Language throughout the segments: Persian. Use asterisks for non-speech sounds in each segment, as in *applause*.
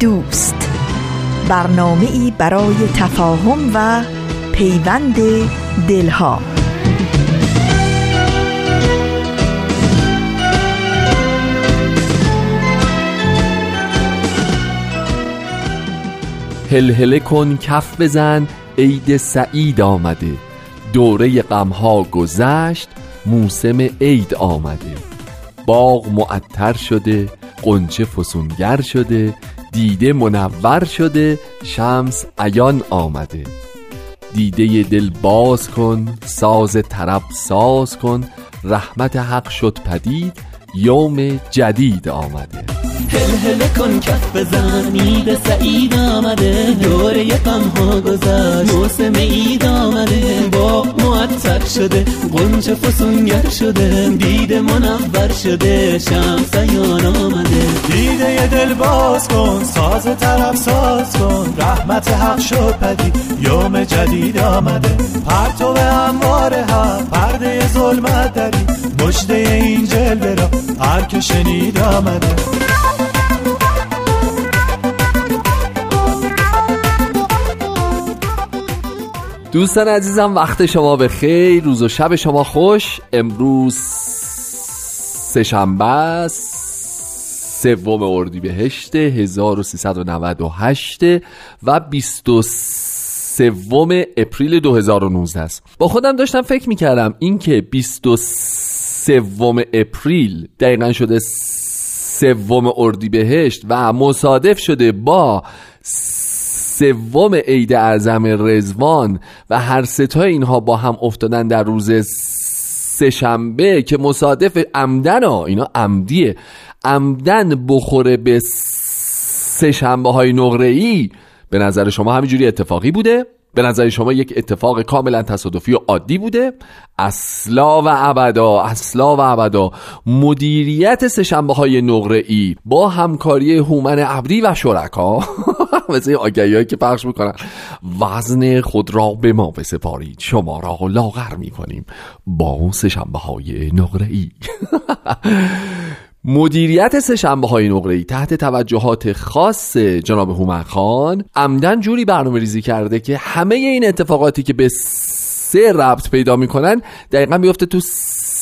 دوست. برنامه ای برای تفاهم و پیوند دلها. هلهله کن کف بزن عید سعید آمده. دوره غمها گذشت موسم عید آمده. باغ معطر شده قنچه فسونگر شده دیده منور شده شمس عیان آمده. دیده دل باز کن ساز طرب ساز کن رحمت حق شد پدید یوم جدید آمده. هل هل کن کف بزن عید سعید آمده. دوره غم ها گذشت موسم عید آمده. با معطر شده قنچ فسونگر شده دید منور شده شمس ایان آمده دیده دل باز کن ساز طرف ساز کن رحمت حق شد پدید یوم جدید آمده پرتو اموار هم پرده ظلمت داری مجده این جلوه را هر که شنید آمده دوستان عزیزم وقت شما به خیر روز و شب شما خوش. امروز سهشنبه سوم اردیبهشت 1398 و 23 اپریل 2019 است. با خودم داشتم فکر می‌کردم اینکه 23 اپریل دقیقا شده سوم اردیبهشت و مصادف شده با سوم عید اعظم رزوان و هر ستای اینها با هم افتادن در روز سهشنبه که مصادف عمدن ها اینا عمدیه. عمدن بخوره به سهشنبه های نقره ای به نظر شما همینجوری اتفاقی بوده؟ به نظر شما یک اتفاق کاملا تصادفی و عادی بوده؟ اصلا و ابدا اصلا و ابدا. مدیریت سهشنبه های نقره ای با همکاری هومن عبدی و شرکا. *laughs* مثل آگهی که پخش می‌کنن. وزن خود را به ما بسپارید. شما را لاغر می‌کنیم. با سهشنبه های نقره ای *laughs* مدیریت سه شنبه های نقره تحت توجهات خاص جناب هومن خان عمدن جوری برنامه ریزی کرده که همه این اتفاقاتی که به سه ربط پیدا می‌کنن دقیقا میفته تو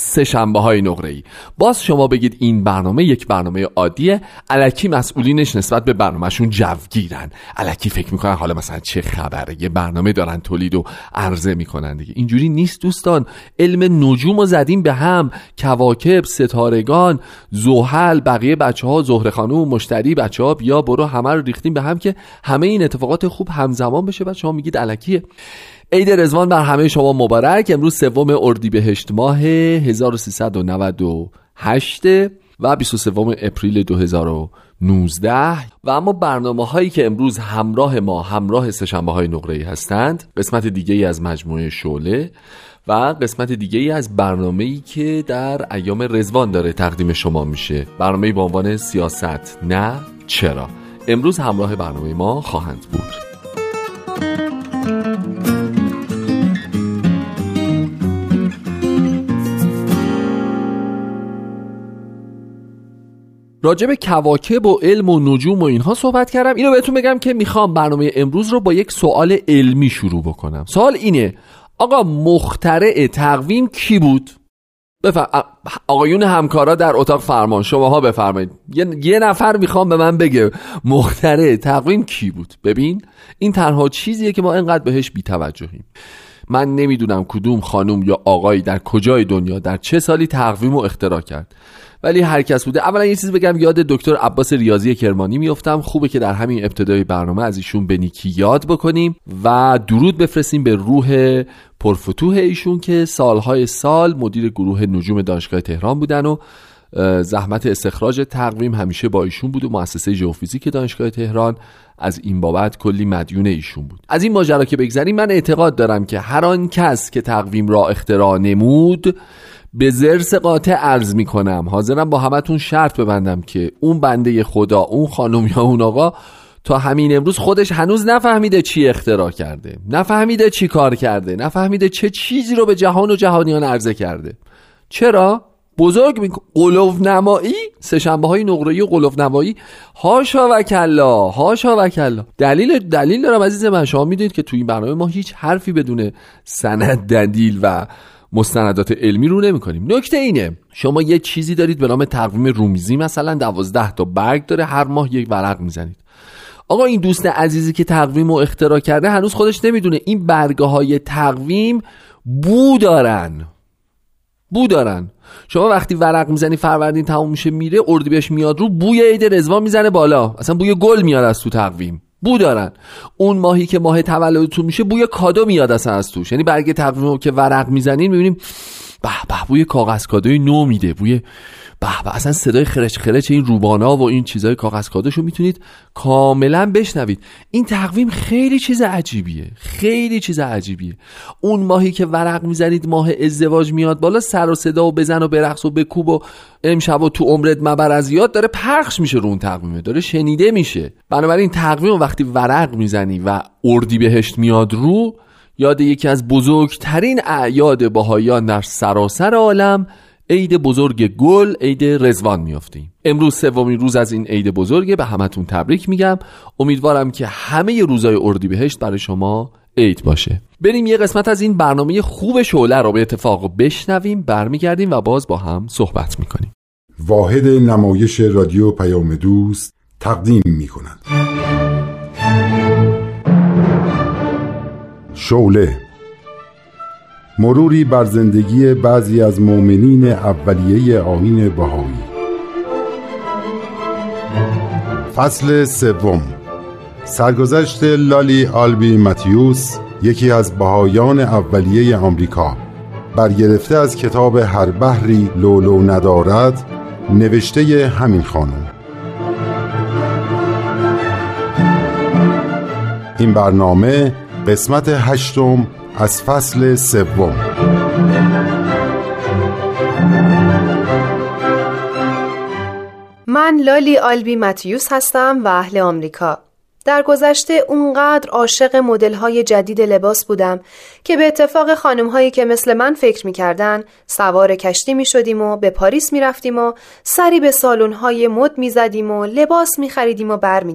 سه شنبه های نقره ای باز شما بگید این برنامه یک برنامه عادیه. علکی مسئولینش نسبت به برنامهشون جوگیرن. علکی فکر می‌کنن حالا مثلا چه خبره؟ یه برنامه دارن تولید و عرضه می‌کنن دیگه. اینجوری نیست دوستان. علم نجوم و زدیم به هم. کواکب ستارگان زحل بقیه بچه ها زهر خانوم مشتری بچه ها بیا برو همه رو ریختیم به هم که همه این اتفاقات خوب همزمان بشه. بچه ها میگید علکیه. عید رزوان بر همه شما مبارک. امروز سوم اردیبهشت ماه 1398 و 23 اپریل 2019 و اما برنامه هایی که امروز همراه ما همراه سشنبه های نقره ای هستند قسمت دیگه ای از مجموعه شوله و قسمت دیگه ای از برنامه ای که در ایام رزوان داره تقدیم شما میشه. برنامه با عنوان سیاست نه چرا؟ امروز همراه برنامه ما خواهند بود. راجع به کواکب و علم و نجوم و اینها صحبت کردم. اینو بهتون بگم که می‌خوام برنامه امروز رو با یک سوال علمی شروع بکنم. سوال اینه آقا مخترع تقویم کی بود؟ بفر... آقایون همکارا در اتاق فرمان شماها بفرمایید. یه... نفر می‌خوام به من بگه مخترع تقویم کی بود؟ ببین این تنها چیزیه که ما اینقدر بهش بیتوجهیم. من نمی‌دونم کدوم خانوم یا آقایی در کجای دنیا در چه سالی تقویم رو اختراع کرد. ولی هر کس بوده. اولا یه چیز بگم یاد دکتر عباس ریاضی کرمانی میفتم خوبه که در همین ابتدای برنامه از ایشون به نیکی یاد بکنیم و درود بفرستیم به روح پرفتوه ایشون که سالهای سال مدیر گروه نجوم دانشگاه تهران بودن و زحمت استخراج تقویم همیشه با ایشون بود و مؤسسه ژئوفیزیک دانشگاه تهران از این بابت کلی مدیون ایشون بود. از این ماجرا که بگذریم من اعتقاد دارم که هر آن کس که تقویم را اختراع نمود به زرس قاطع عرض می کنم حاضرم با همتون شرط ببندم که اون بنده خدا اون خانم یا اون آقا تا همین امروز خودش هنوز نفهمیده چی اختراع کرده نفهمیده چی کار کرده نفهمیده چه چیزی رو به جهان و جهانیان عرضه کرده. چرا؟ بزرگ می قلوف نمایی سهشنبه های نقره قلوف نمایی هاشا و کلا هاشا و کلا دلیل دلیل دارم عزیز من شما می‌دونید که تو این برنامه ما هیچ حرفی بدون سند دلیل و مستندات علمی رو نمی کنیم نکته اینه شما یه چیزی دارید به نام تقویم رومیزی مثلا دوازده تا برگ داره هر ماه یک ورق می‌زنید. آقا این دوست عزیزی که تقویم رو اختراع کرده هنوز خودش نمی‌دونه. این برگه های تقویم بو دارن. بو دارن. شما وقتی ورق می‌زنی فروردین تموم میشه میره اردیبهشت میاد رو بوی عید رزوان می‌زنه بالا. اصلا بوی گل میاد از تو تقویم. بو دارن. اون ماهی که ماه تولدتون میشه بوی کادو میاد اصلا از توش. یعنی برگ تقویم که ورق می‌زنین می‌بینیم به به بوی کاغذ کادوی نو میده بوی به اصلا صدای خرچ خرچ این روبانا و این چیزای کاغذ کادوشو می‌تونید کاملا بشنوید. این تقویم خیلی چیز عجیبیه. خیلی چیز عجیبیه. اون ماهی که ورق می‌زنید ماه ازدواج میاد بالا سر و صدا و بزن و برقص و بکوب و امشب و تو عمرت مبر از یاد داره پخش میشه رو اون تقویمه. داره شنیده میشه. بنابراین تقویم وقتی ورق می‌زنی و اردی بهشت میاد رو یاد یکی از بزرگترین اعیاد باهایان در سراسر عالم عید بزرگ گل عید رزوان میافتیم. امروز سومین روز از این عید بزرگه به همتون تبریک میگم. امیدوارم که همه روزای اردیبهشت برای شما عید باشه. بریم یه قسمت از این برنامه خوب شعله رو به اتفاق بشنویم برمیگردیم و باز با هم صحبت می‌کنیم. واحد نمایش رادیو پیام دوست تقدیم می‌کند. شعله مروری بر زندگی بعضی از مؤمنین اولیه آین بهایی. فصل سوم. سرگذشت لالی آلبی ماتیوس یکی از بهایان اولیه آمریکا. برگرفته از کتاب هر بحری لولو ندارد نوشته همین خانم. این برنامه قسمت هشتم از فصل سوم من لالی آلبی متیوس هستم و اهل آمریکا. در گذشته اونقدر عاشق مدل های جدید لباس بودم که به اتفاق خانم هایی که مثل من فکر می‌کردن سوار کشتی می شدیم و به پاریس می رفتیم و سری به سالن های مد می زدیم و لباس می خریدیم و بر می.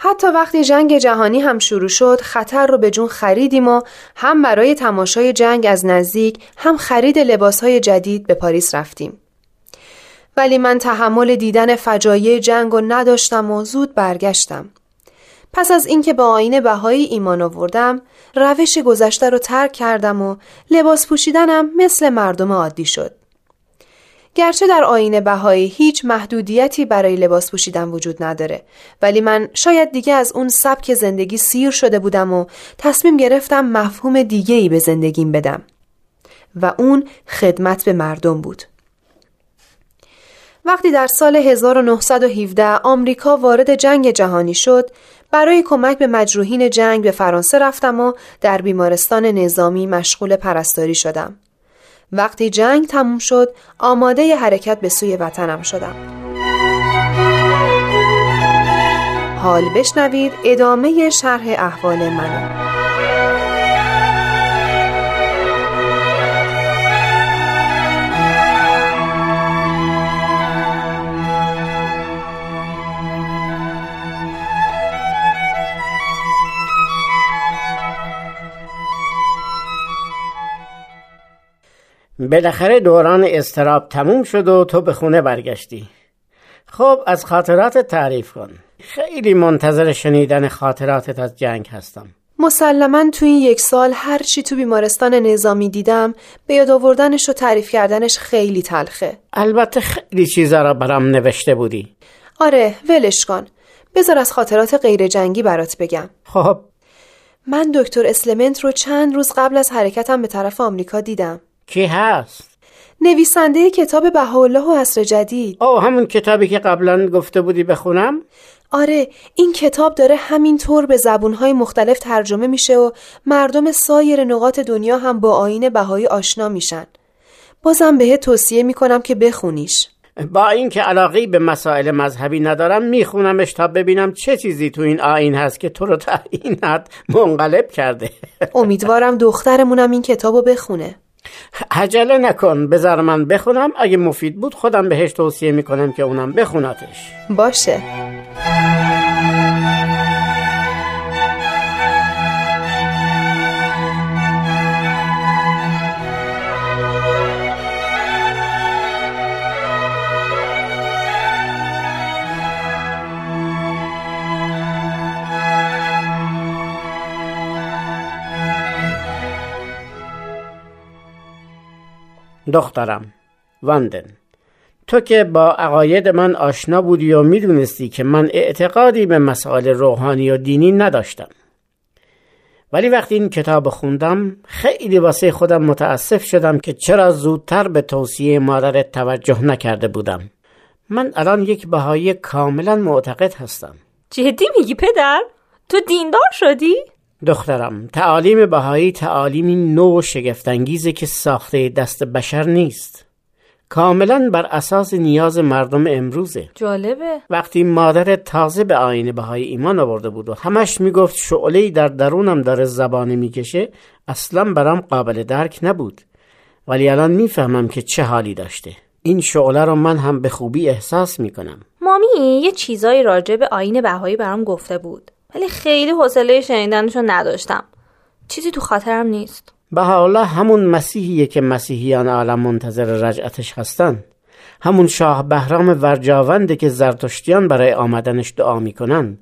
حتی وقتی جنگ جهانی هم شروع شد خطر رو به جون خریدیم و هم برای تماشای جنگ از نزدیک هم خرید لباسهای جدید به پاریس رفتیم. ولی من تحمل دیدن فجایع جنگ و نداشتم و زود برگشتم. پس از اینکه با آین بهایی ایمان آوردم روش گذشته رو ترک کردم و لباس پوشیدنم مثل مردم عادی شد. گرچه در آین بهایی هیچ محدودیتی برای لباس پوشیدن وجود نداره ولی من شاید دیگه از اون سبک زندگی سیر شده بودم و تصمیم گرفتم مفهوم دیگه ای به زندگیم بدم. و اون خدمت به مردم بود. وقتی در سال 1917 آمریکا وارد جنگ جهانی شد برای کمک به مجروحین جنگ به فرانسه رفتم و در بیمارستان نظامی مشغول پرستاری شدم. وقتی جنگ تموم شد آماده حرکت به سوی وطنم شدم. حال بشنوید ادامه شرح احوال منو. بالاخره دوران استراب تموم شد و تو به خونه برگشتی. خب از خاطرات تعریف کن. خیلی منتظر شنیدن خاطراتت از جنگ هستم. مسلما تو این یک سال هر چی تو بیمارستان نظامی دیدم به یاد آوردنش و تعریف کردنش خیلی تلخه. البته خیلی چیزا را برام نوشته بودی. آره ولش کن. بذار از خاطرات غیر جنگی برات بگم. خب. من دکتر اسلمنت رو چند روز قبل از حرکتم به طرف آمریکا دیدم. کی هست؟ نویسنده کتاب بهاءالله و عصر جدید. او همون کتابی که قبلا گفته بودی بخونم؟ آره این کتاب داره همین طور به زبونهای مختلف ترجمه میشه و مردم سایر نقاط دنیا هم با آین بهایی آشنا میشن. بازم بهت توصیه می‌کنم که بخونیش. با اینکه علاقی به مسائل مذهبی ندارم میخونمش تا ببینم چه چیزی تو این آین هست که تو رو تا این حد منقلب کرده. امیدوارم دخترمونم این کتابو بخونه. عجله نکن بذار من بخونم. اگه مفید بود خودم بهش توصیه می‌کنم که اونم بخوناتش. باشه. دخترم. واندن تو که با عقاید من آشنا بودی و می‌دونستی که من اعتقادی به مسائل روحانی و دینی نداشتم. ولی وقتی این کتاب خوندم خیلی واسه خودم متاسف شدم که چرا زودتر به توصیه مادرت توجه نکرده بودم. من الان یک بهایی کاملا معتقد هستم. جدی میگی پدر؟ تو دیندار شدی؟ دخترم تعالیم بهایی تعالیمی نو و شگفتانگیزه که ساخته دست بشر نیست. کاملا بر اساس نیاز مردم امروزه. جالبه. وقتی مادر تازه به آین بهایی ایمان آورده بود و همش می‌گفت شعله در درونم داره زبانه می‌کشه اصلا برام قابل درک نبود. ولی الان می‌فهمم که چه حالی داشته. این شعله رو من هم به خوبی احساس می‌کنم. مامی یه چیزایی راجع به آین بهایی برام گفته بود. ولی خیلی حوصله شنیدنشو نداشتم. چیزی تو خاطرم نیست. به حالا همون مسیحیه که مسیحیان عالم منتظر رجعتش هستن. همون شاه بهرام ورجاونده که زرتشتیان برای آمدنش دعا می‌کنن.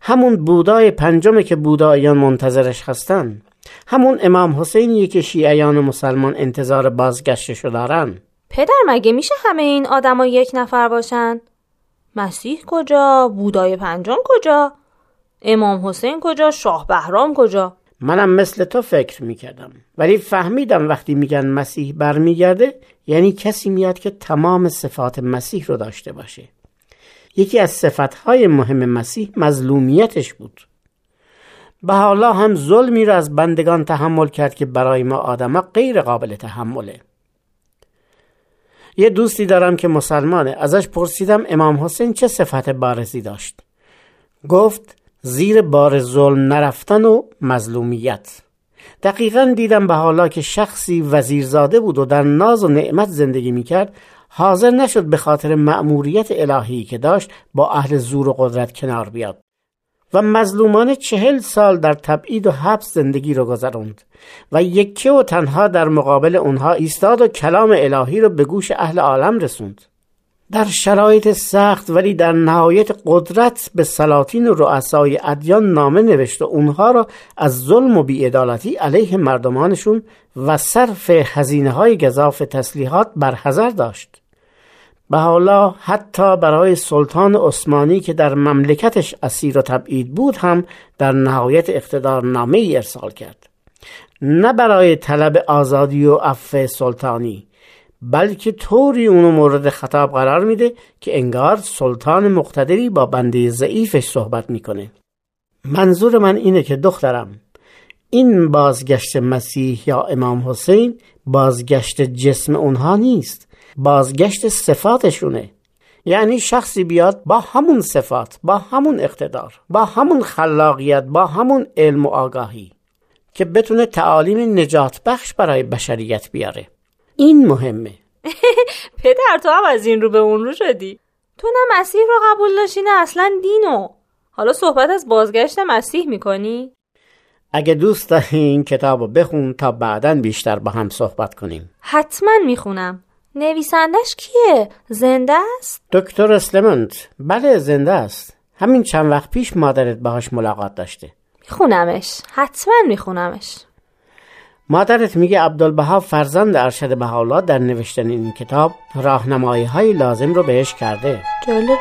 همون بودای پنجمه که بوداییان منتظرش هستن. همون امام حسینیه که شیعیان و مسلمان انتظار بازگشتشو دارن. پدر مگه میشه همه این آدما یک نفر باشن؟ مسیح کجا؟ بودای پنجم کجا؟ امام حسین کجا؟ شاه بهرام کجا؟ منم مثل تو فکر می‌کردم. ولی فهمیدم وقتی میگن مسیح برمیگرده یعنی کسی میاد که تمام صفات مسیح رو داشته باشه. یکی از صفتهای مهم مسیح مظلومیتش بود. به حالا هم ظلمی را از بندگان تحمل کرد که برای ما آدما غیر قابل تحمله. یه دوستی دارم که مسلمانه. ازش پرسیدم امام حسین چه صفت بارزی داشت. گفت زیر بار ظلم نرفتن و مظلومیت. دقیقا دیدم به حالا که شخصی وزیرزاده بود و در ناز و نعمت زندگی می‌کرد حاضر نشد به خاطر مأموریت الهی که داشت با اهل زور و قدرت کنار بیاد. و مظلومان چهل سال در تبعید و حبس زندگی رو گذروند و یکه و تنها در مقابل اونها ایستاد و کلام الهی رو به گوش اهل عالم رسوند. در شرایط سخت ولی در نهایت قدرت به سلاطین و رؤسای ادیان نامه نوشت و اونها را از ظلم و بیعدالتی علیه مردمانشون و صرف هزینه های گذاف تسلیحات برحضر داشت. به حالا حتی برای سلطان عثمانی که در مملکتش اسیر و تبعید بود هم در نهایت اقتدار نامه ای ارسال کرد. نه برای طلب آزادی و عفو سلطانی بلکه طوری اونو مورد خطاب قرار میده که انگار سلطان مقتدری با بنده ضعیفش صحبت می‌کنه. منظور من اینه که دخترم این بازگشت مسیح یا امام حسین بازگشت جسم اونها نیست بازگشت صفاتشونه. یعنی شخصی بیاد با همون صفات با همون اقتدار با همون خلاقیت با همون علم و آگاهی که بتونه تعالیم نجات بخش برای بشریت بیاره. این مهمه. *laughs* پدر تو هم از این رو به اون رو شدی. تو نه مسیح رو قبول داشتی نه اصلا دینو. حالا صحبت از بازگشت مسیح می‌کنی؟ اگه دوست داری این کتاب رو بخون تا بعدا بیشتر با هم صحبت کنیم. حتما می‌خونم. نویسندش کیه؟ زنده است؟ دکتر اسلمنت بله زنده است. همین چند وقت پیش مادرت باهاش ملاقات داشته. میخونمش. حتما میخونمش. مادرت میگه عبدالبها فرزند ارشد بهاءالله در نوشتن این کتاب راهنمایی های لازم رو بهش کرده. جالب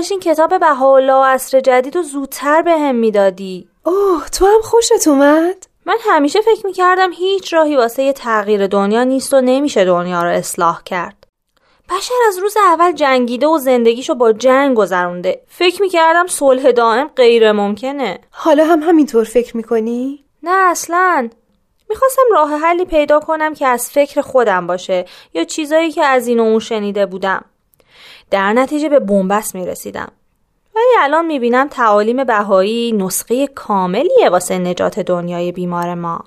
کاش این کتاب بهاءالله و عصر جدید رو زودتر به هم می‌دادی. اوه تو هم خوشت اومد؟ من همیشه فکر می‌کردم هیچ راهی واسه یه تغییر دنیا نیست و نمیشه دنیا رو اصلاح کرد. بشر از روز اول جنگیده و زندگیشو با جنگ گذرونده. فکر می‌کردم صلح دائم غیر ممکنه. حالا هم همینطور فکر می‌کنی؟ نه اصلا. می‌خواستم راه حلی پیدا کنم که از فکر خودم باشه یا چیزایی که از این و اون شنیده بودم. در نتیجه به بنبست می‌رسیدم. ولی الان می‌بینم تعالیم بهایی نسخه کاملیه واسه نجات دنیای بیمار ما.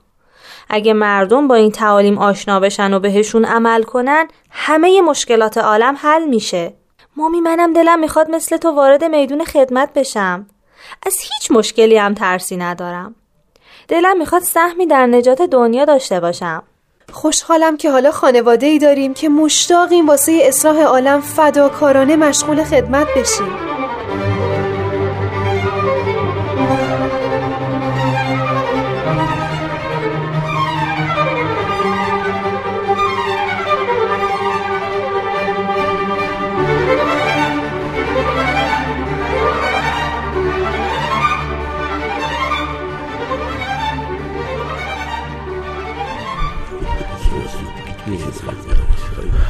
اگه مردم با این تعالیم آشنا بشن و بهشون عمل کنن همه مشکلات عالم حل میشه. مامی منم دلم می‌خواد مثل تو وارد میدون خدمت بشم. از هیچ مشکلی هم ترسی ندارم. دلم می‌خواد سهمی در نجات دنیا داشته باشم. خوشحالم که حالا خانواده ای داریم که مشتاقیم واسه اصلاح عالم فداکارانه مشغول خدمت بشیم.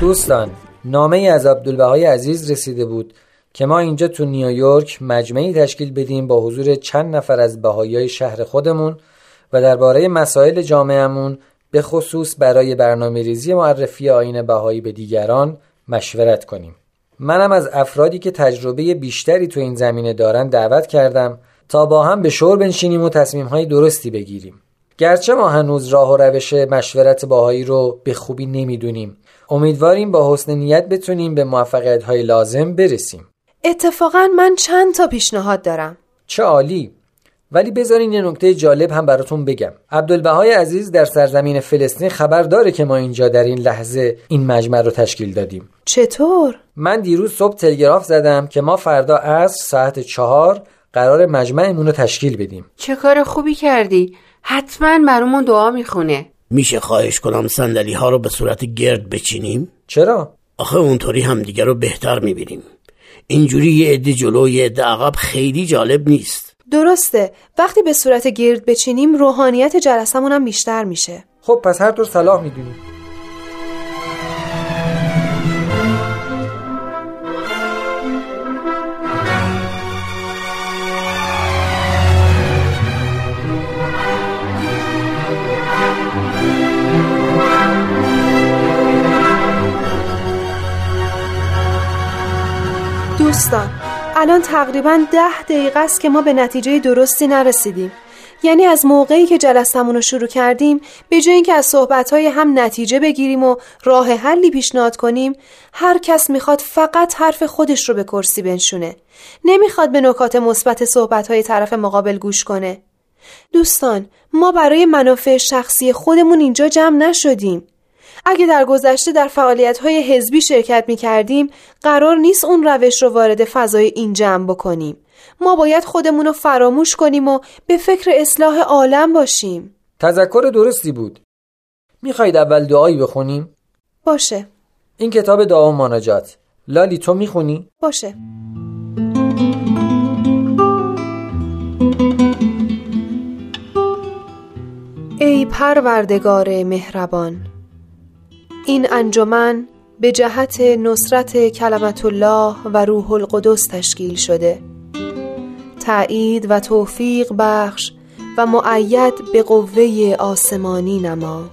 دوستان نامه ای از عبدالبهای عزیز رسیده بود که ما اینجا تو نیویورک مجمعی تشکیل بدیم با حضور چند نفر از بهایی شهر خودمون و درباره مسائل جامعهمون به خصوص برای برنامه ریزی معرفی آین بهایی به دیگران مشورت کنیم. منم از افرادی که تجربه بیشتری تو این زمینه دارن دعوت کردم تا با هم به شور بنشینیم و تصمیم های درستی بگیریم. گرچه ما هنوز راه و روش مشورت باهایی رو به خوبی نمی‌دونیم امیدواریم با حسن نیت بتونیم به موفقیت های لازم برسیم. اتفاقا من چند تا پیشنهاد دارم. چه عالی. ولی بذارین یه نکته جالب هم براتون بگم. عبدالبهای عزیز در سرزمین فلسطین خبر داره که ما اینجا در این لحظه این مجمع رو تشکیل دادیم. چطور؟ من دیروز صبح تلگراف زدم که ما فردا عصر ساعت چهار قرار مجمعمون رو تشکیل بدیم. چه کار خوبی کردی. حتما برامون دعا می‌خونه. میشه خواهش کنم صندلی ها رو به صورت گرد بچینیم؟ چرا؟ آخه اونطوری همدیگه رو بهتر می‌بینیم. اینجوری یه عده جلو یه عده عقب خیلی جالب نیست. درسته. وقتی به صورت گرد بچینیم روحانیت جلسمون هم بیشتر میشه. خب پس هر طور صلاح می‌دونیم دوستان الان تقریبا ده دقیقه است که ما به نتیجه درستی نرسیدیم. یعنی از موقعی که جلسمون رو شروع کردیم به جای اینکه از صحبتهای هم نتیجه بگیریم و راه حلی پیشنهاد کنیم هر کس می‌خواد فقط حرف خودش رو به کرسی بنشونه. نمی‌خواد به نکات مثبت صحبتهای طرف مقابل گوش کنه. دوستان ما برای منافع شخصی خودمون اینجا جمع نشدیم. اگه در گذشته در فعالیت های حزبی شرکت می کردیم قرار نیست اون روش رو وارد فضای این جمع بکنیم. ما باید خودمون رو فراموش کنیم و به فکر اصلاح عالم باشیم. تذکر درستی بود. می‌خواید اول دعایی بخونیم؟ باشه. این کتاب دعا و مناجات. لالی تو می‌خونی؟ باشه. ای پروردگار مهربان این انجمن به جهت نصرت کلمت الله و روح القدس تشکیل شده. تایید و توفیق بخش و معید به قوه آسمانی نما.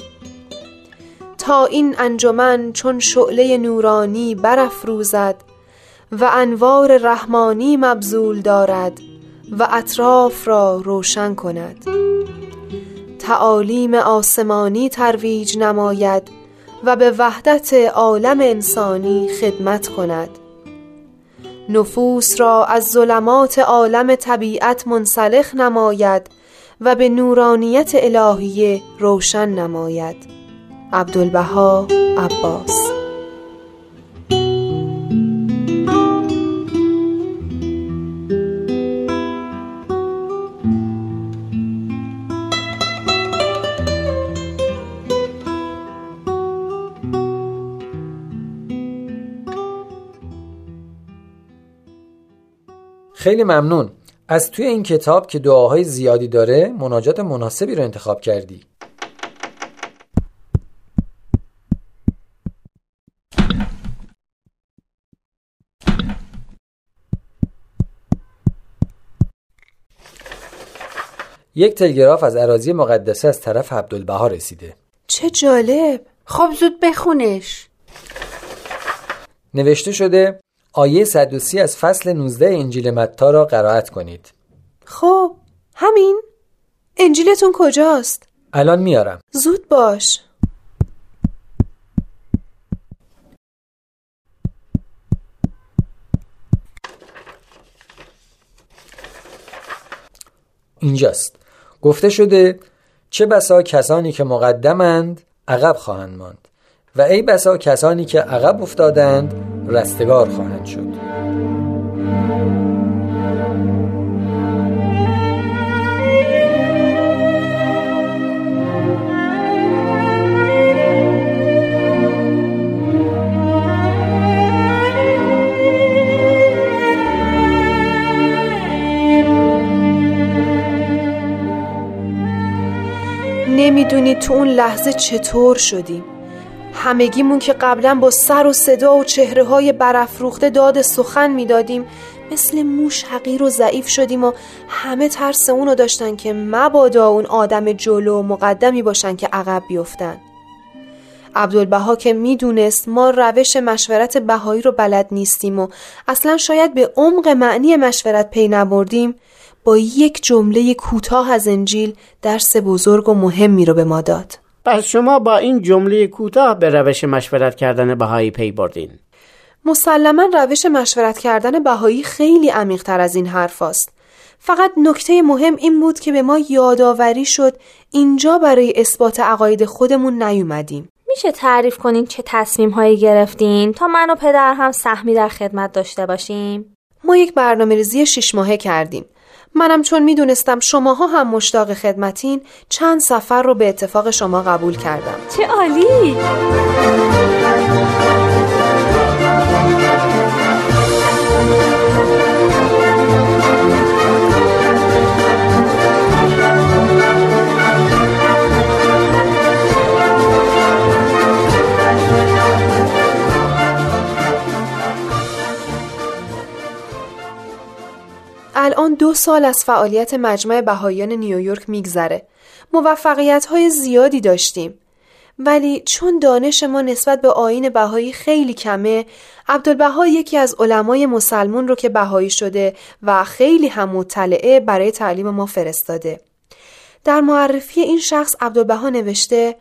تا این انجمن چون شعله نورانی برافروزد و انوار رحمانی مبذول دارد و اطراف را روشن کند. تعالیم آسمانی ترویج نماید و به وحدت عالم انسانی خدمت کند. نفوس را از ظلمات عالم طبیعت منسلخ نماید و به نورانیت الهیه روشن نماید. عبدالبها عباس خیلی ممنون. از توی این کتاب که دعاهای زیادی داره مناجات مناسبی رو انتخاب کردی. یک تلگراف از اراضی مقدسه از طرف عبدالبها رسیده. چه جالب. خب زود بخونش. نوشته شده آیه 130 از فصل 19 انجیل متا را قرائت کنید. خب همین. انجیلتون کجاست؟ الان میارم. زود باش. اینجاست. گفته شده چه بسا کسانی که مقدمند عقب خواهند ماند. و ای بسا کسانی که عقب افتادند رستگار خواهند شد. نمی‌دونی تو اون لحظه چطور شدیم. همگیمون که قبلا با سر و صدا و چهره های برافروخته داد سخن می‌دادیم مثل موش حقیر و ضعیف شدیم و همه ترس اونو داشتن که مبادا اون آدم جلو و مقدمی باشن که عقب بیفتن. عبدالبها که می‌دونست ما روش مشورت بهایی رو بلد نیستیم و اصلا شاید به عمق معنی مشورت پی نبردیم با یک جمله کوتاه از انجیل درس بزرگ و مهمی رو به ما داد. پس شما با این جمله کوتاه به روش مشورت کردن بهایی پی بردین مسلما روش مشورت کردن بهایی خیلی عمیقتر از این حرف است. فقط نکته مهم این بود که به ما یادآوری شد اینجا برای اثبات عقاید خودمون نیومدیم. میشه تعریف کنین چه تصمیم هایی گرفتین تا من و پدر هم سهمی در خدمت داشته باشیم؟ ما یک برنامه ریزی شش ماهه کردیم. منم چون می‌دونستم شماها هم مشتاق خدمتین چند سفر رو به اتفاق شما قبول کردم. چه عالی! الان دو سال از فعالیت مجمع بهاییان نیویورک میگذره. موفقیت های زیادی داشتیم. ولی چون دانش ما نسبت به آین بهایی خیلی کمه عبدالبها یکی از علمای مسلمون رو که بهایی شده و خیلی هم مطلعه برای تعلیم ما فرستاده در معرفی این شخص عبدالبها نوشته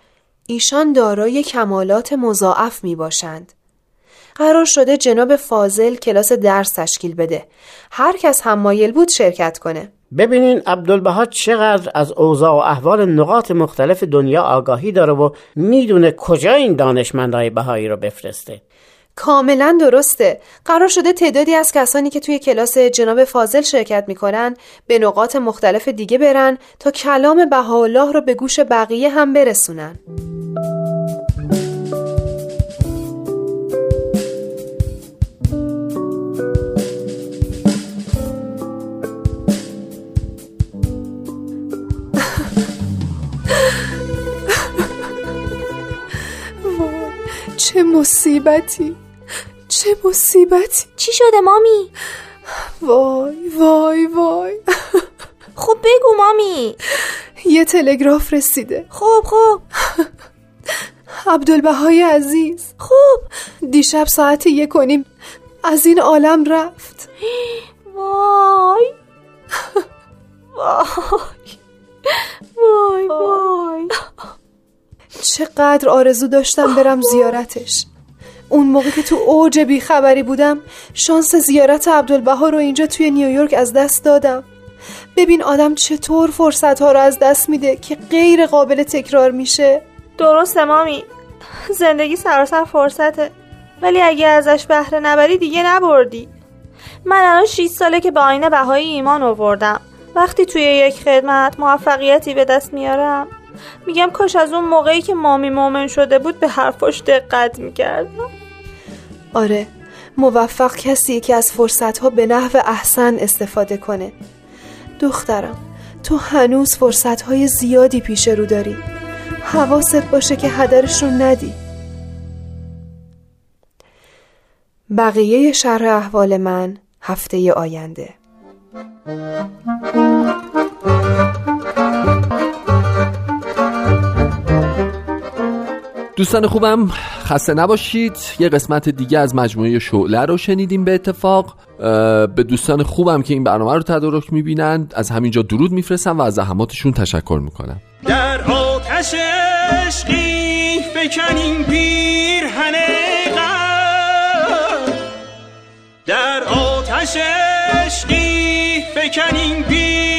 ایشان دارای کمالات مضاعف می باشند قرار شده جناب فاضل کلاس درس تشکیل بده. هر کس هم مایل بود شرکت کنه. ببینین عبدالبها چقدر از اوضاع و احوال نقاط مختلف دنیا آگاهی داره و می‌دونه کجا این دانشمندهای بهایی رو بفرسته. کاملا درسته. قرار شده تعدادی از کسانی که توی کلاس جناب فاضل شرکت می‌کنن به نقاط مختلف دیگه برن تا کلام بهاءالله رو به گوش بقیه هم برسونن. مصیبتی؟ چه مصیبتی؟ چی شده مامی؟ وای وای وای. خب بگو مامی. یه تلگراف رسیده. خب خب. عبدالبهای عزیز. خب. دیشب ساعت یک و نیم از این عالم رفت. وای. *laughs* وای. وای وای. چقدر آرزو داشتم برم زیارتش. اون موقع که تو اوج بیخبری بودم شانس زیارت عبدالبها رو اینجا توی نیویورک از دست دادم. ببین آدم چطور فرصت ها رو از دست میده که غیر قابل تکرار میشه. درسته مامی. زندگی سراسر فرصته. ولی اگه ازش بهره نبری دیگه نبردی. من الان 6 ساله که به آین بهایی ایمان آوردم. وقتی توی یک خدمت موفقیتی به دست میارم میگم کاش از اون موقعی که مامی مومن شده بود به حرفاش دقت می‌کردم. آره موفق کسی که از فرصتها به نحو احسن استفاده کنه. دخترم تو هنوز فرصتهای زیادی پیش رو داری. حواست باشه که هدرش رو ندی. بقیه شرح احوال من هفته آینده. دوستان خوبم خسته نباشید. یه قسمت دیگه از مجموعه شعله رو شنیدیم به اتفاق. به دوستان خوبم که این برنامه رو تدارک می‌بینند از همینجا درود میفرستم و از زحماتشون تشکر می‌کنم. در آتش عشقی فکنیم پیرهن در آتش عشقی فکنیم پیرهن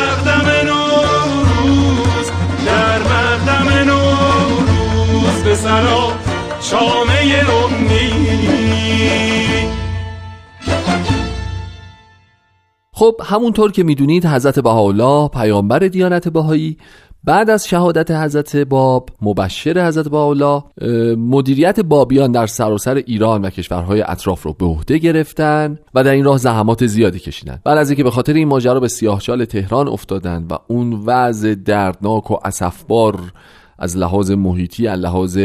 مقدم نوروز در مقدم نوروز به سرا شامه امید خب همونطور که می‌دونید حضرت بهاءالله پیامبر دیانت بهایی بعد از شهادت حضرت باب مبشر حضرت اه، مدیریت بابیان در سراسر ایران و کشورهای اطراف رو به عهده گرفتن و در این راه زحمات زیادی کشیدن. بعد از اینکه به خاطر این ماجرا به سیاهچال تهران افتادن و اون وضع دردناک و اسفبار از لحاظ محیطی از لحاظ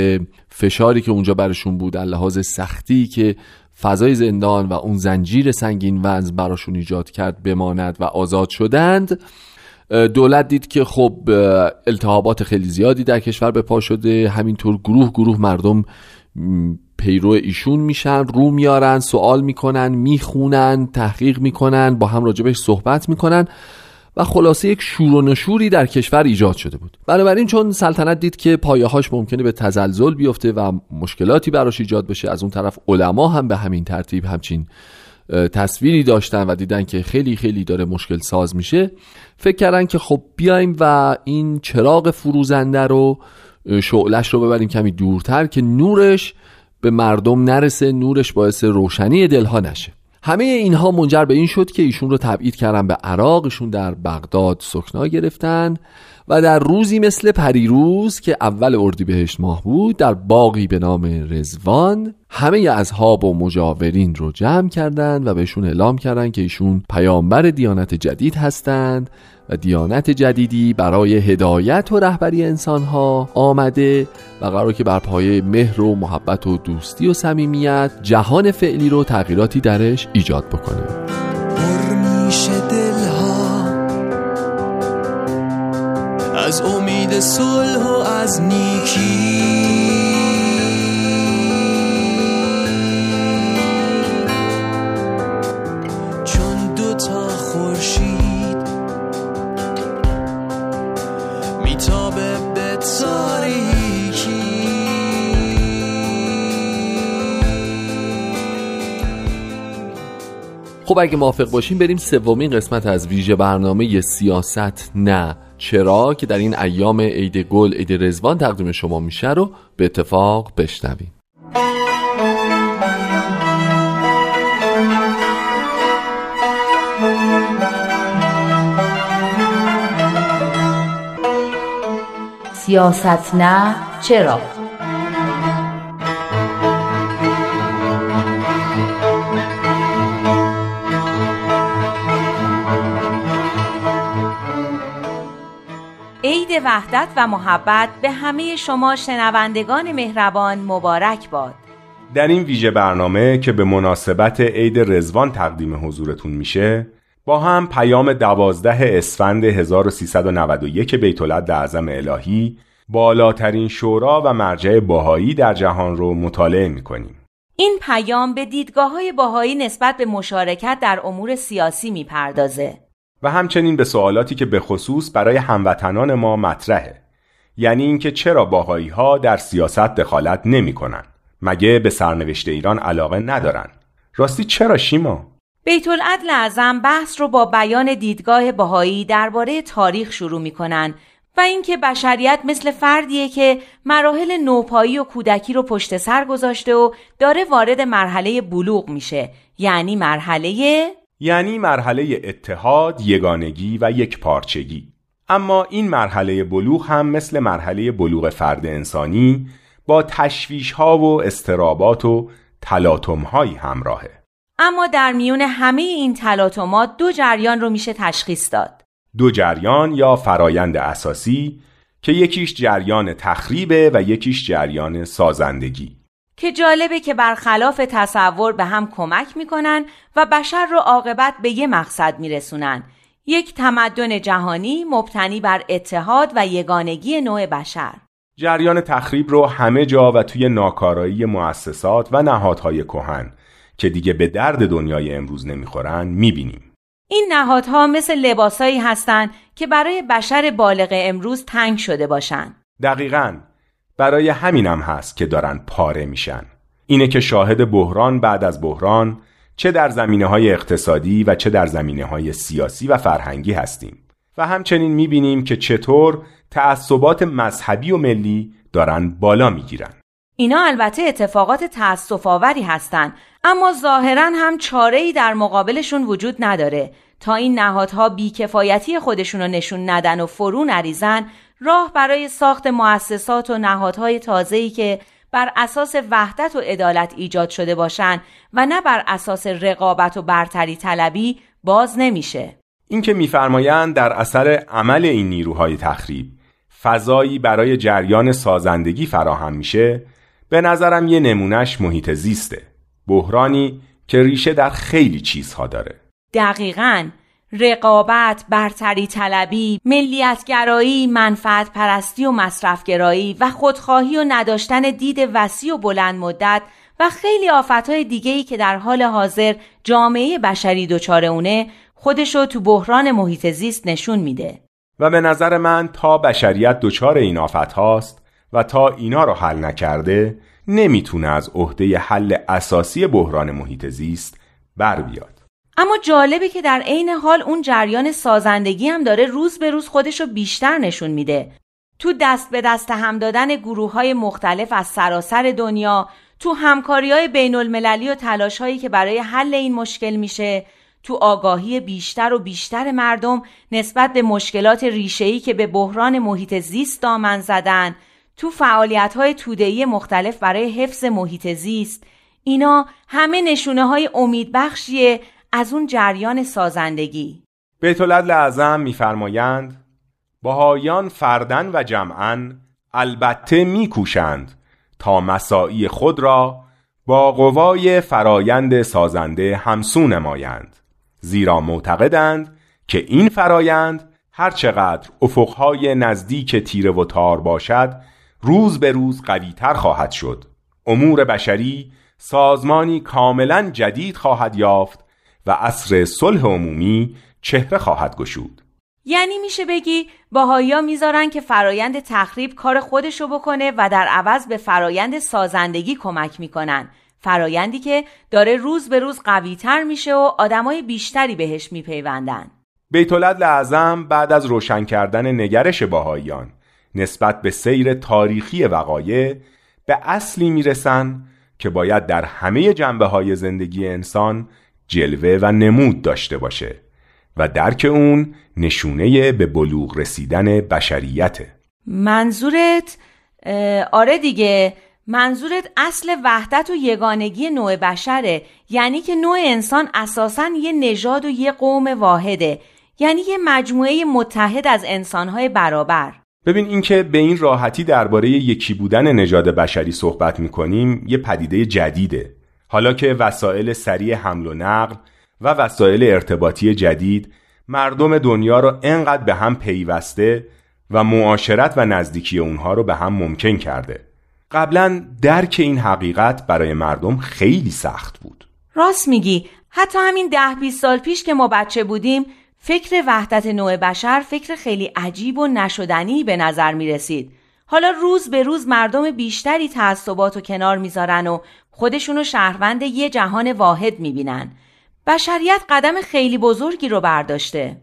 فشاری که اونجا برشون بود از لحاظ سختی که فضای زندان و اون زنجیر سنگین وزن براشون ایجاد کرد بماند و آزاد شدند دولت دید که خب التهابات خیلی زیادی در کشور به پا شده. همینطور گروه گروه مردم پیرو ایشون میشن رو میارن سوال می‌کنن می‌خونن تحقیق می‌کنن با هم راجبش صحبت می‌کنن و خلاصه یک شور و نشوری در کشور ایجاد شده بود. بنابراین چون سلطنت دید که پایه‌هاش ممکنه به تزلزل بیفته و مشکلاتی براش ایجاد بشه از اون طرف علما هم به همین ترتیب همچین تصویری داشتن و دیدن که خیلی خیلی داره مشکل ساز میشه. فکر کردن که خب بیایم و این چراغ فروزنده رو شعلش رو ببریم کمی دورتر که نورش به مردم نرسه نورش باعث روشنی دلها نشه. همه اینها منجر به این شد که ایشون رو تبعید کردن به عراق ایشون در بغداد. سکنا گرفتن. و در روزی مثل پریروز که اول اردیبهشت ماه بود در باقی به نام رزوان همه اصحاب و مجاورین رو جمع کردند و بهشون اعلام کردند که ایشون پیامبر دیانت جدید هستند و دیانت جدیدی برای هدایت و رهبری انسانها آمده و قرار که بر پایه مهر و محبت و دوستی و صمیمیت جهان فعلی رو تغییراتی درش ایجاد بکنه. از امید صلح و از نیکی. چون دو تا خورشید میتابه به تاریکی. خب اگه موافق باشیم بریم سومین قسمت از ویژه برنامه سیاست نه. چرا که در این ایام عید گل عید رزوان تقدیم شما میشه رو به اتفاق بشنویم. سیاست نه چرا؟ وحدت و محبت به همه شما شنوندگان مهربان مبارک باد. در این ویژه برنامه که به مناسبت عید رزوان تقدیم حضورتون میشه با هم پیام دوازده اسفند 1391 بیت اعظم الهی بالاترین شورا و مرجع باهایی در جهان رو مطالعه می‌کنیم. این پیام به دیدگاه های باهایی نسبت به مشارکت در امور سیاسی می‌پردازه. و همچنین به سوالاتی که به خصوص برای هموطنان ما مطرحه. یعنی اینکه چرا باهایی ها در سیاست دخالت نمی‌کنن مگه به سرنوشت ایران علاقه ندارن؟ راستی چرا شیما؟ بیت العدل اعظم بحث رو با بیان دیدگاه باهایی درباره تاریخ شروع می‌کنن و اینکه بشریت مثل فردیه که مراحل نوپایی و کودکی رو پشت سر گذاشته و داره وارد مرحله بلوغ میشه. یعنی مرحله یعنی مرحله اتحاد، یگانگی و یک پارچگی اما این مرحله بلوغ هم مثل مرحله بلوغ فرد انسانی با تشویش ها و استرابات و تلاطم هایی همراهه. اما در میون همه این تلاطمات دو جریان رو میشه تشخیص داد. دو جریان یا فرایند اساسی که یکیش جریان تخریبه و یکیش جریان سازندگی. که جالبه که برخلاف تصور به هم کمک می‌کنن و بشر رو عاقبت به یه مقصد میرسونن. یک تمدن جهانی مبتنی بر اتحاد و یگانگی نوع بشر. جریان تخریب رو همه جا و توی ناکارایی مؤسسات و نهادهای کهن که دیگه به درد دنیای امروز نمی‌خورن می‌بینیم. این نهادها مثل لباسایی هستند که برای بشر بالغ امروز تنگ شده باشند. دقیقا. برای همینم هست که دارن پاره میشن. اینه که شاهد بحران بعد از بحران چه در زمینه های اقتصادی و چه در زمینه های سیاسی و فرهنگی هستیم و همچنین می‌بینیم که چطور تعصبات مذهبی و ملی دارن بالا می‌گیرن. اینا البته اتفاقات تأسف آوری هستند اما ظاهرا هم چاره ای در مقابلشون وجود نداره. تا این نهادها بیکفایتی خودشون رو نشون ندن و فرو نریزن راه برای ساخت مؤسسات و نهادهای تازه‌ای که بر اساس وحدت و عدالت ایجاد شده باشند و نه بر اساس رقابت و برتری طلبی باز نمیشه. اینکه میفرمایند در اثر عمل این نیروهای تخریب فضایی برای جریان سازندگی فراهم میشه به نظرم یه نمونهش محیط زیسته بحرانی که ریشه در خیلی چیزها داره دقیقا رقابت، برتری طلبی، ملیتگرایی، منفعت پرستی و مصرفگرایی و خودخواهی و نداشتن دید وسیع و بلند مدت و خیلی آفتهای دیگهی که در حال حاضر جامعه بشری دچار اونه خودشو تو بحران محیط زیست نشون میده. و به نظر من تا بشریت دچار این آفت هاست و تا اینا رو حل نکرده نمی‌تونه از عهده حل اساسی بحران محیط زیست بر بیاد. اما جالبه که در عین حال اون جریان سازندگی هم داره روز به روز خودشو بیشتر نشون میده. تو دست به دست هم دادن گروه های مختلف از سراسر دنیا، تو همکاری های بین المللی و تلاش هایی که برای حل این مشکل میشه، تو آگاهی بیشتر و بیشتر مردم نسبت به مشکلات ریشه‌ای که به بحران محیط زیست دامن زدن، تو فعالیت های تودهی مختلف برای حفظ محیط زیست، اینا همه نشونه های امیدبخشیه از اون جریان سازندگی. بیت اعظم میفرمایند باهایان فردن و جمعا البته میکوشند تا مساعی خود را با قوای فرایند سازنده همسو نمایند زیرا معتقدند که این فرایند هرچقدر افقهای نزدیک تیره و تار باشد روز به روز قویتر خواهد شد. امور بشری سازمانی کاملا جدید خواهد یافت و عصر صلح عمومی چهره خواهد گشود. یعنی میشه بگی باهایا می‌ذارن که فرایند تخریب کار خودشو بکنه و در عوض به فرایند سازندگی کمک می‌کنن. فرایندی که داره روز به روز قویتر میشه و آدمای بیشتری بهش میپیوندن. بیت اعظم بعد از روشن کردن نگرش باهایان نسبت به سیر تاریخی وقایع به اصلی می‌رسن که باید در همه جنبه های زندگی انسان جلوه و نمود داشته باشه و درک اون نشونه به بلوغ رسیدن بشریته. منظورت آره دیگه. منظورت اصل وحدت و یگانگی نوع بشره. یعنی که نوع انسان اساسا یه نژاد و یه قوم واحده. یعنی یه مجموعه متحد از انسانهای برابر. ببین اینکه به این راحتی درباره یکی بودن نژاد بشری صحبت می‌کنیم یه پدیده جدیده. حالا که وسایل سریع حمل و نقل و وسایل ارتباطی جدید مردم دنیا رو انقدر به هم پیوسته و معاشرت و نزدیکی اونها رو به هم ممکن کرده. قبلا درک این حقیقت برای مردم خیلی سخت بود. راست میگی. حتی همین ده 20 سال پیش که ما بچه بودیم فکر وحدت نوع بشر فکر خیلی عجیب و نشدنی به نظر می رسید. حالا روز به روز مردم بیشتری تعصبات و کنار می‌ذارن و خودشونو شهروند یه جهان واحد می‌بینن. بشریت قدم خیلی بزرگی رو برداشته.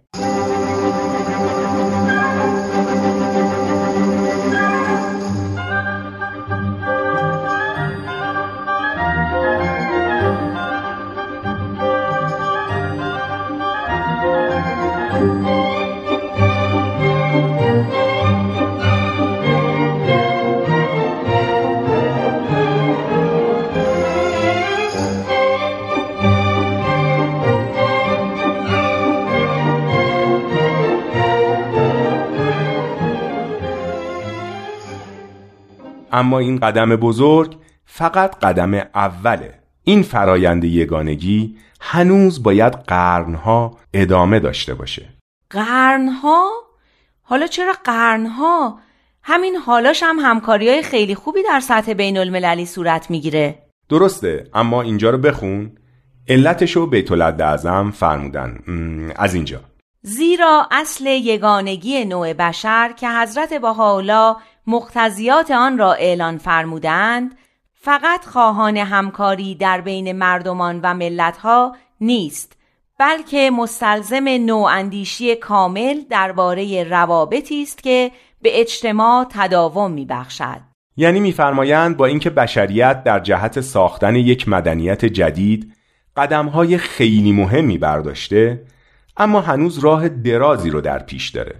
اما این قدم بزرگ فقط قدم اوله. این فرایند یگانگی هنوز باید قرنها ادامه داشته باشه. قرنها؟ حالا چرا قرنها؟ همین حالاش هم همکاری های خیلی خوبی در سطح بین المللی صورت می‌گیره. درسته اما اینجا رو بخون. علتشو بیت اعظم فرمودن از اینجا. زیرا اصل یگانگی نوع بشر که حضرت بهاءالله مقتضیات آن را اعلان فرمودند فقط خواهان همکاری در بین مردمان و ملتها نیست بلکه مستلزم نواندیشی کامل درباره روابطی است که به اجتماع تداوم میبخشد یعنی میفرمایند با اینکه بشریت در جهت ساختن یک مدنیت جدید قدمهای خیلی مهمی برداشته اما هنوز راه درازی رو در پیش داره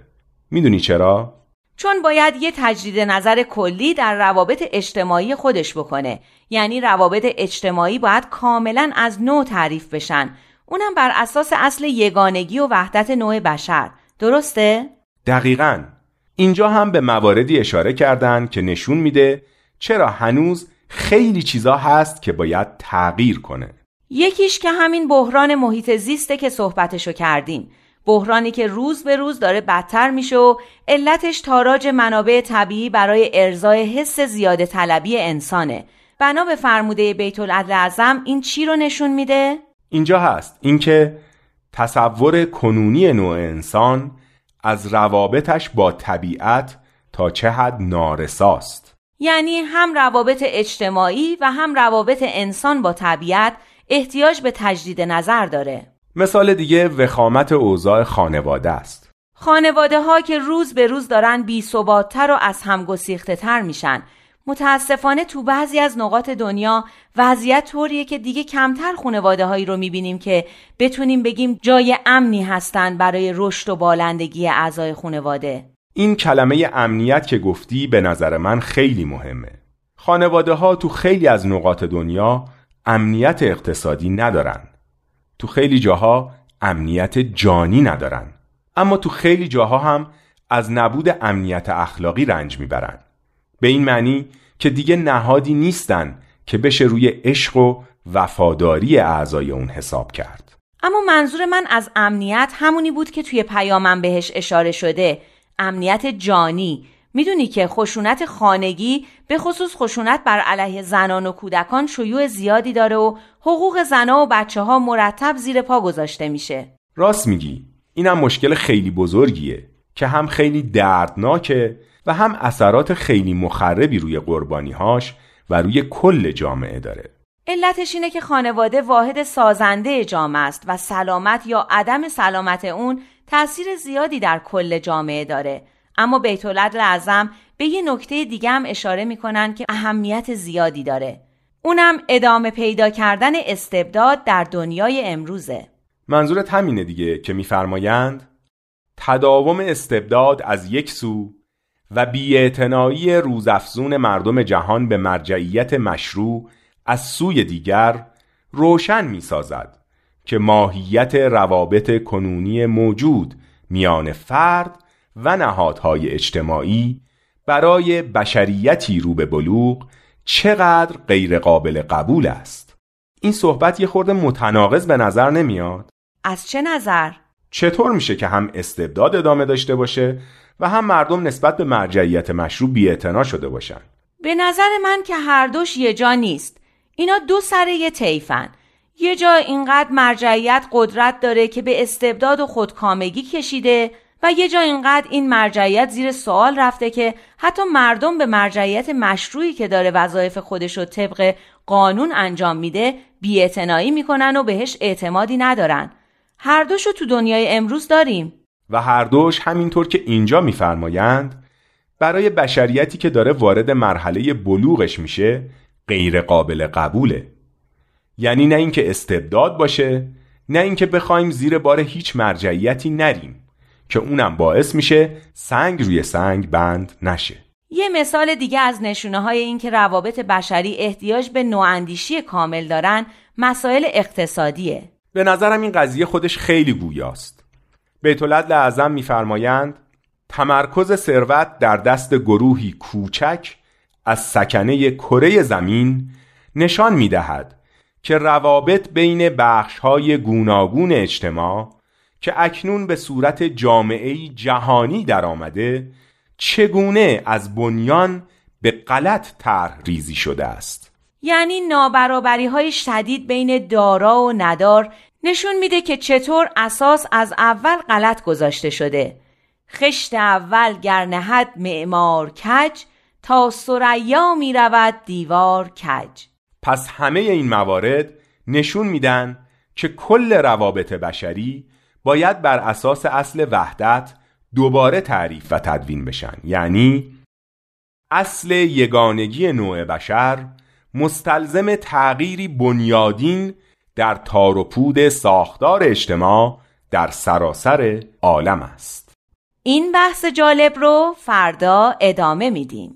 می‌دونی چرا؟ چون باید یه تجدید نظر کلی در روابط اجتماعی خودش بکنه. یعنی روابط اجتماعی باید کاملا از نو تعریف بشن. اونم بر اساس اصل یگانگی و وحدت نوع بشر. درسته؟ دقیقا. اینجا هم به مواردی اشاره کردن که نشون میده چرا هنوز خیلی چیزا هست که باید تغییر کنه. یکیش که همین بحران محیط زیسته که صحبتشو کردیم. بحرانی که روز به روز داره بدتر میشه و علتش تاراج منابع طبیعی برای ارزای حس زیاده طلبی انسانه. بنا به فرموده بیت العدل اعظم این چی رو نشون میده؟ اینجا هست. اینکه تصور کنونی نوع انسان از روابطش با طبیعت تا چه حد نارساست. یعنی هم روابط اجتماعی و هم روابط انسان با طبیعت احتیاج به تجدید نظر داره. مثال دیگه وخامت اوضاع خانواده است. خانواده ها که روز به روز دارن بی و از هم گسیخته تر میشن. متاسفانه تو بعضی از نقاط دنیا وضعیت طوریه که دیگه کمتر خانواده هایی رو می‌بینیم که بتونیم بگیم جای امنی هستن برای رشد و بالندگی اعضای خانواده. این کلمه امنیت که گفتی به نظر من خیلی مهمه. خانواده ها تو خیلی از نقاط دنیا امنیت اقتصادی ندارن. تو خیلی جاها امنیت جانی ندارن. اما تو خیلی جاها هم از نبود امنیت اخلاقی رنج می‌برن. به این معنی که دیگه نهادی نیستن که بشه روی عشق و وفاداری اعضای اون حساب کرد. اما منظور من از امنیت همونی بود که توی پیامم بهش اشاره شده. امنیت جانی. می‌دونی که خشونت خانگی به خصوص خشونت بر علیه زنان و کودکان شیوع زیادی داره و حقوق زنها و بچه ها مرتب زیر پا گذاشته میشه. راست میگی. اینم مشکل خیلی بزرگیه که هم خیلی دردناکه و هم اثرات خیلی مخربی روی قربانیهاش و روی کل جامعه داره. علتش اینه که خانواده واحد سازنده جامعه است و سلامت یا عدم سلامت اون تأثیر زیادی در کل جامعه داره. اما بیت اعظم به یه نکته دیگه هم اشاره می‌کنن که اهمیت زیادی داره. اونم ادامه پیدا کردن استبداد در دنیای امروزه. منظورت همینه دیگه که میفرمایند تداوم استبداد از یک سو و بیاعتنایی روزافزون مردم جهان به مرجعیت مشروع از سوی دیگر روشن می سازد که ماهیت روابط کنونی موجود میان فرد و نهادهای اجتماعی برای بشریتی رو به بلوغ چقدر غیرقابل قبول است. این صحبت یه خورده متناقض به نظر نمیاد. از چه نظر؟ چطور میشه که هم استبداد ادامه داشته باشه و هم مردم نسبت به مرجعیت مشروع بیاعتنا شده باشن؟ به نظر من که هر دوش یه جا نیست. اینا دو سر یه طیفن. یه جا اینقدر مرجعیت قدرت داره که به استبداد و خودکامگی کشیده و یه جا اینقدر این مرجعیت زیر سوال رفته که حتی مردم به مرجعیت مشروعی که داره وظایف خودش رو طبق قانون انجام میده بیاعتنایی می‌کنن و بهش اعتمادی ندارن. هر دوشو تو دنیای امروز داریم. و هر دوش همینطور که اینجا میفرمایند برای بشریتی که داره وارد مرحله بلوغش میشه غیر قابل قبوله. یعنی نه اینکه استبداد باشه نه اینکه بخوایم زیر بار هیچ مرجعیتی نریم. که اونم باعث میشه سنگ روی سنگ بند نشه. یه مثال دیگه از نشونه های این که روابط بشری احتیاج به نواندیشی کامل دارن مسائل اقتصادیه. به نظرم این قضیه خودش خیلی گویاست. بیت اعظم میفرمایند تمرکز ثروت در دست گروهی کوچک از سکنه کره زمین نشان می‌دهد که روابط بین بخشهای گوناگون اجتماع که اکنون به صورت جامعه جهانی درآمده چگونه از بنیان به غلط طرح ریزی شده است؟ یعنی نابرابری های شدید بین دارا و ندار نشون میده که چطور اساس از اول غلط گذاشته شده. خشت اول گرنهد معمار کج تا سریا می رود دیوار کج. پس همه این موارد نشون میدن که کل روابط بشری باید بر اساس اصل وحدت دوباره تعریف و تدوین بشن. یعنی اصل یگانگی نوع بشر مستلزم تغییری بنیادین در تار و پود ساختار اجتماع در سراسر عالم است. این بحث جالب رو فردا ادامه میدیم.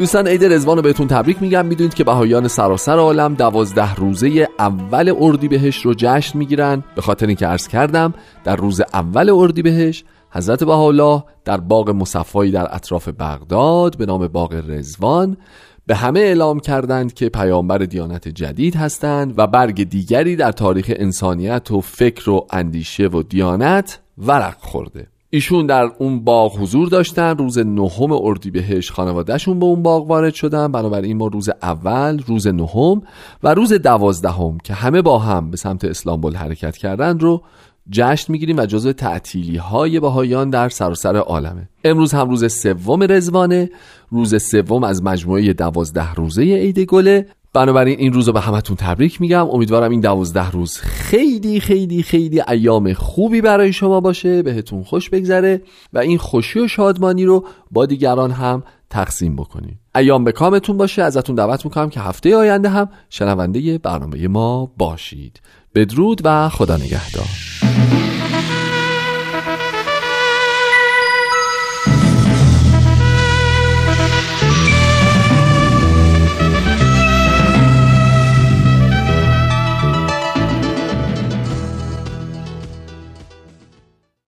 دوستان عید رزوان رو بهتون تبریک میگم. می‌دونید که بهایان سراسر عالم دوازده روزه اول اردیبهشت رو جشن می‌گیرن. به خاطر اینکه عرض کردم در روز اول اردیبهشت حضرت بهاءالله در باغ مصفایی در اطراف بغداد به نام باغ رزوان به همه اعلام کردند که پیامبر دیانت جدید هستند و برگ دیگری در تاریخ انسانیت و فکر و اندیشه و دیانت ورق خورده. ایشون در اون باغ حضور داشتن. روز نهم اردیبهشت خانوادهشون به اون باغ وارد شدن. بنابراین ما روز اول روز نهم و روز دوازدهم که همه با هم به سمت اسلامبول حرکت کردن رو جشن می‌گیریم و جزو تعطیلی های بهایان در سراسر عالمه. امروز هم روز سوم رزوانه روز سوم از مجموعه دوازده روزه عید گله. بنابراین این روز رو به همتون تبریک میگم. امیدوارم این دوازده روز خیلی خیلی خیلی ایام خوبی برای شما باشه بهتون خوش بگذره و این خوشی و شادمانی رو با دیگران هم تقسیم بکنید. ایام به کامتون باشه. ازتون دعوت می‌کنم که هفته آینده هم شنونده برنامه ما باشید. بدرود و خدا نگهدار.